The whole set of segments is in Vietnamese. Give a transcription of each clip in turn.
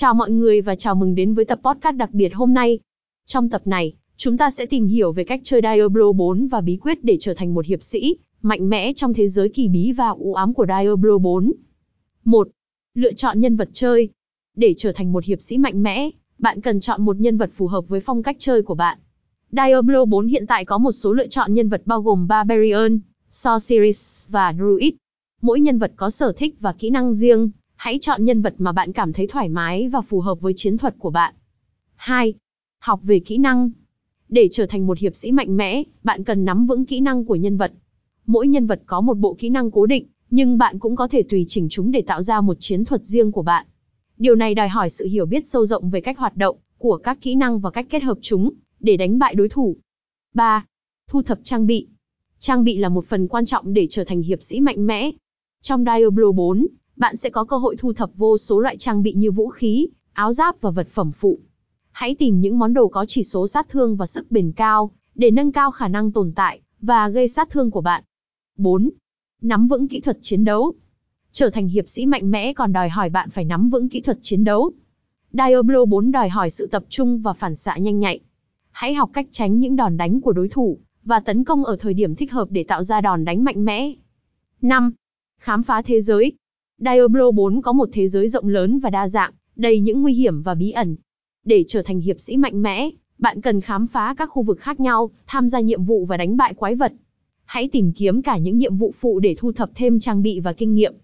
Chào mọi người và chào mừng đến với tập podcast đặc biệt hôm nay. Trong tập này, chúng ta sẽ tìm hiểu về cách chơi Diablo 4 và bí quyết để trở thành một hiệp sĩ mạnh mẽ trong thế giới kỳ bí và u ám của Diablo 4. 1. Lựa chọn nhân vật chơi. Để trở thành một hiệp sĩ mạnh mẽ, bạn cần chọn một nhân vật phù hợp với phong cách chơi của bạn. Diablo 4 hiện tại có một số lựa chọn nhân vật bao gồm Barbarian, Sorceress và Druid. Mỗi nhân vật có sở thích và kỹ năng riêng, hãy chọn nhân vật mà bạn cảm thấy thoải mái và phù hợp với chiến thuật của bạn. 2. Học về kỹ năng. Để trở thành một hiệp sĩ mạnh mẽ, bạn cần nắm vững kỹ năng của nhân vật. Mỗi nhân vật có một bộ kỹ năng cố định, nhưng bạn cũng có thể tùy chỉnh chúng để tạo ra một chiến thuật riêng của bạn. Điều này đòi hỏi sự hiểu biết sâu rộng về cách hoạt động của các kỹ năng và cách kết hợp chúng để đánh bại đối thủ. 3. Thu thập trang bị. Trang bị là một phần quan trọng để trở thành hiệp sĩ mạnh mẽ. Trong Diablo 4, bạn sẽ có cơ hội thu thập vô số loại trang bị như vũ khí, áo giáp và vật phẩm phụ. Hãy tìm những món đồ có chỉ số sát thương và sức bền cao, để nâng cao khả năng tồn tại và gây sát thương của bạn. 4. Nắm vững kỹ thuật chiến đấu. Trở thành hiệp sĩ mạnh mẽ còn đòi hỏi bạn phải nắm vững kỹ thuật chiến đấu. Diablo 4 đòi hỏi sự tập trung và phản xạ nhanh nhạy. Hãy học cách tránh những đòn đánh của đối thủ và tấn công ở thời điểm thích hợp để tạo ra đòn đánh mạnh mẽ. 5. Khám phá thế giới. Diablo 4 có một thế giới rộng lớn và đa dạng, đầy những nguy hiểm và bí ẩn. Để trở thành hiệp sĩ mạnh mẽ, bạn cần khám phá các khu vực khác nhau, tham gia nhiệm vụ và đánh bại quái vật. Hãy tìm kiếm cả những nhiệm vụ phụ để thu thập thêm trang bị và kinh nghiệm.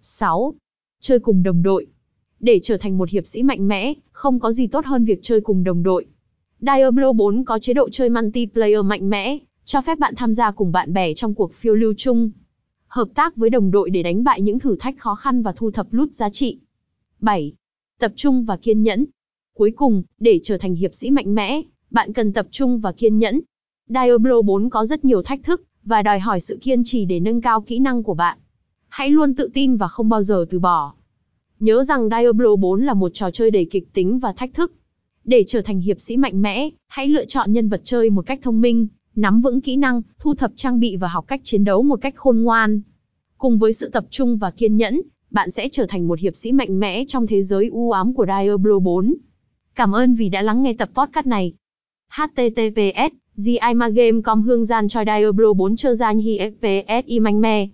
6. Chơi cùng đồng đội. Để trở thành một hiệp sĩ mạnh mẽ, không có gì tốt hơn việc chơi cùng đồng đội. Diablo 4 có chế độ chơi multiplayer mạnh mẽ, cho phép bạn tham gia cùng bạn bè trong cuộc phiêu lưu chung. Hợp tác với đồng đội để đánh bại những thử thách khó khăn và thu thập lút giá trị. 7. Tập trung và kiên nhẫn. Cuối cùng, để trở thành hiệp sĩ mạnh mẽ, bạn cần tập trung và kiên nhẫn. Diablo 4 có rất nhiều thách thức, và đòi hỏi sự kiên trì để nâng cao kỹ năng của bạn. Hãy luôn tự tin và không bao giờ từ bỏ. Nhớ rằng Diablo 4 là một trò chơi đầy kịch tính và thách thức. Để trở thành hiệp sĩ mạnh mẽ, hãy lựa chọn nhân vật chơi một cách thông minh, nắm vững kỹ năng, thu thập trang bị và học cách chiến đấu một cách khôn ngoan. Cùng với sự tập trung và kiên nhẫn, bạn sẽ trở thành một hiệp sĩ mạnh mẽ trong thế giới u ám của Diablo 4. Cảm ơn vì đã lắng nghe tập podcast này. https gimagame.com hương gian choi Diablo 4 chơ gian hi fps manh mẽ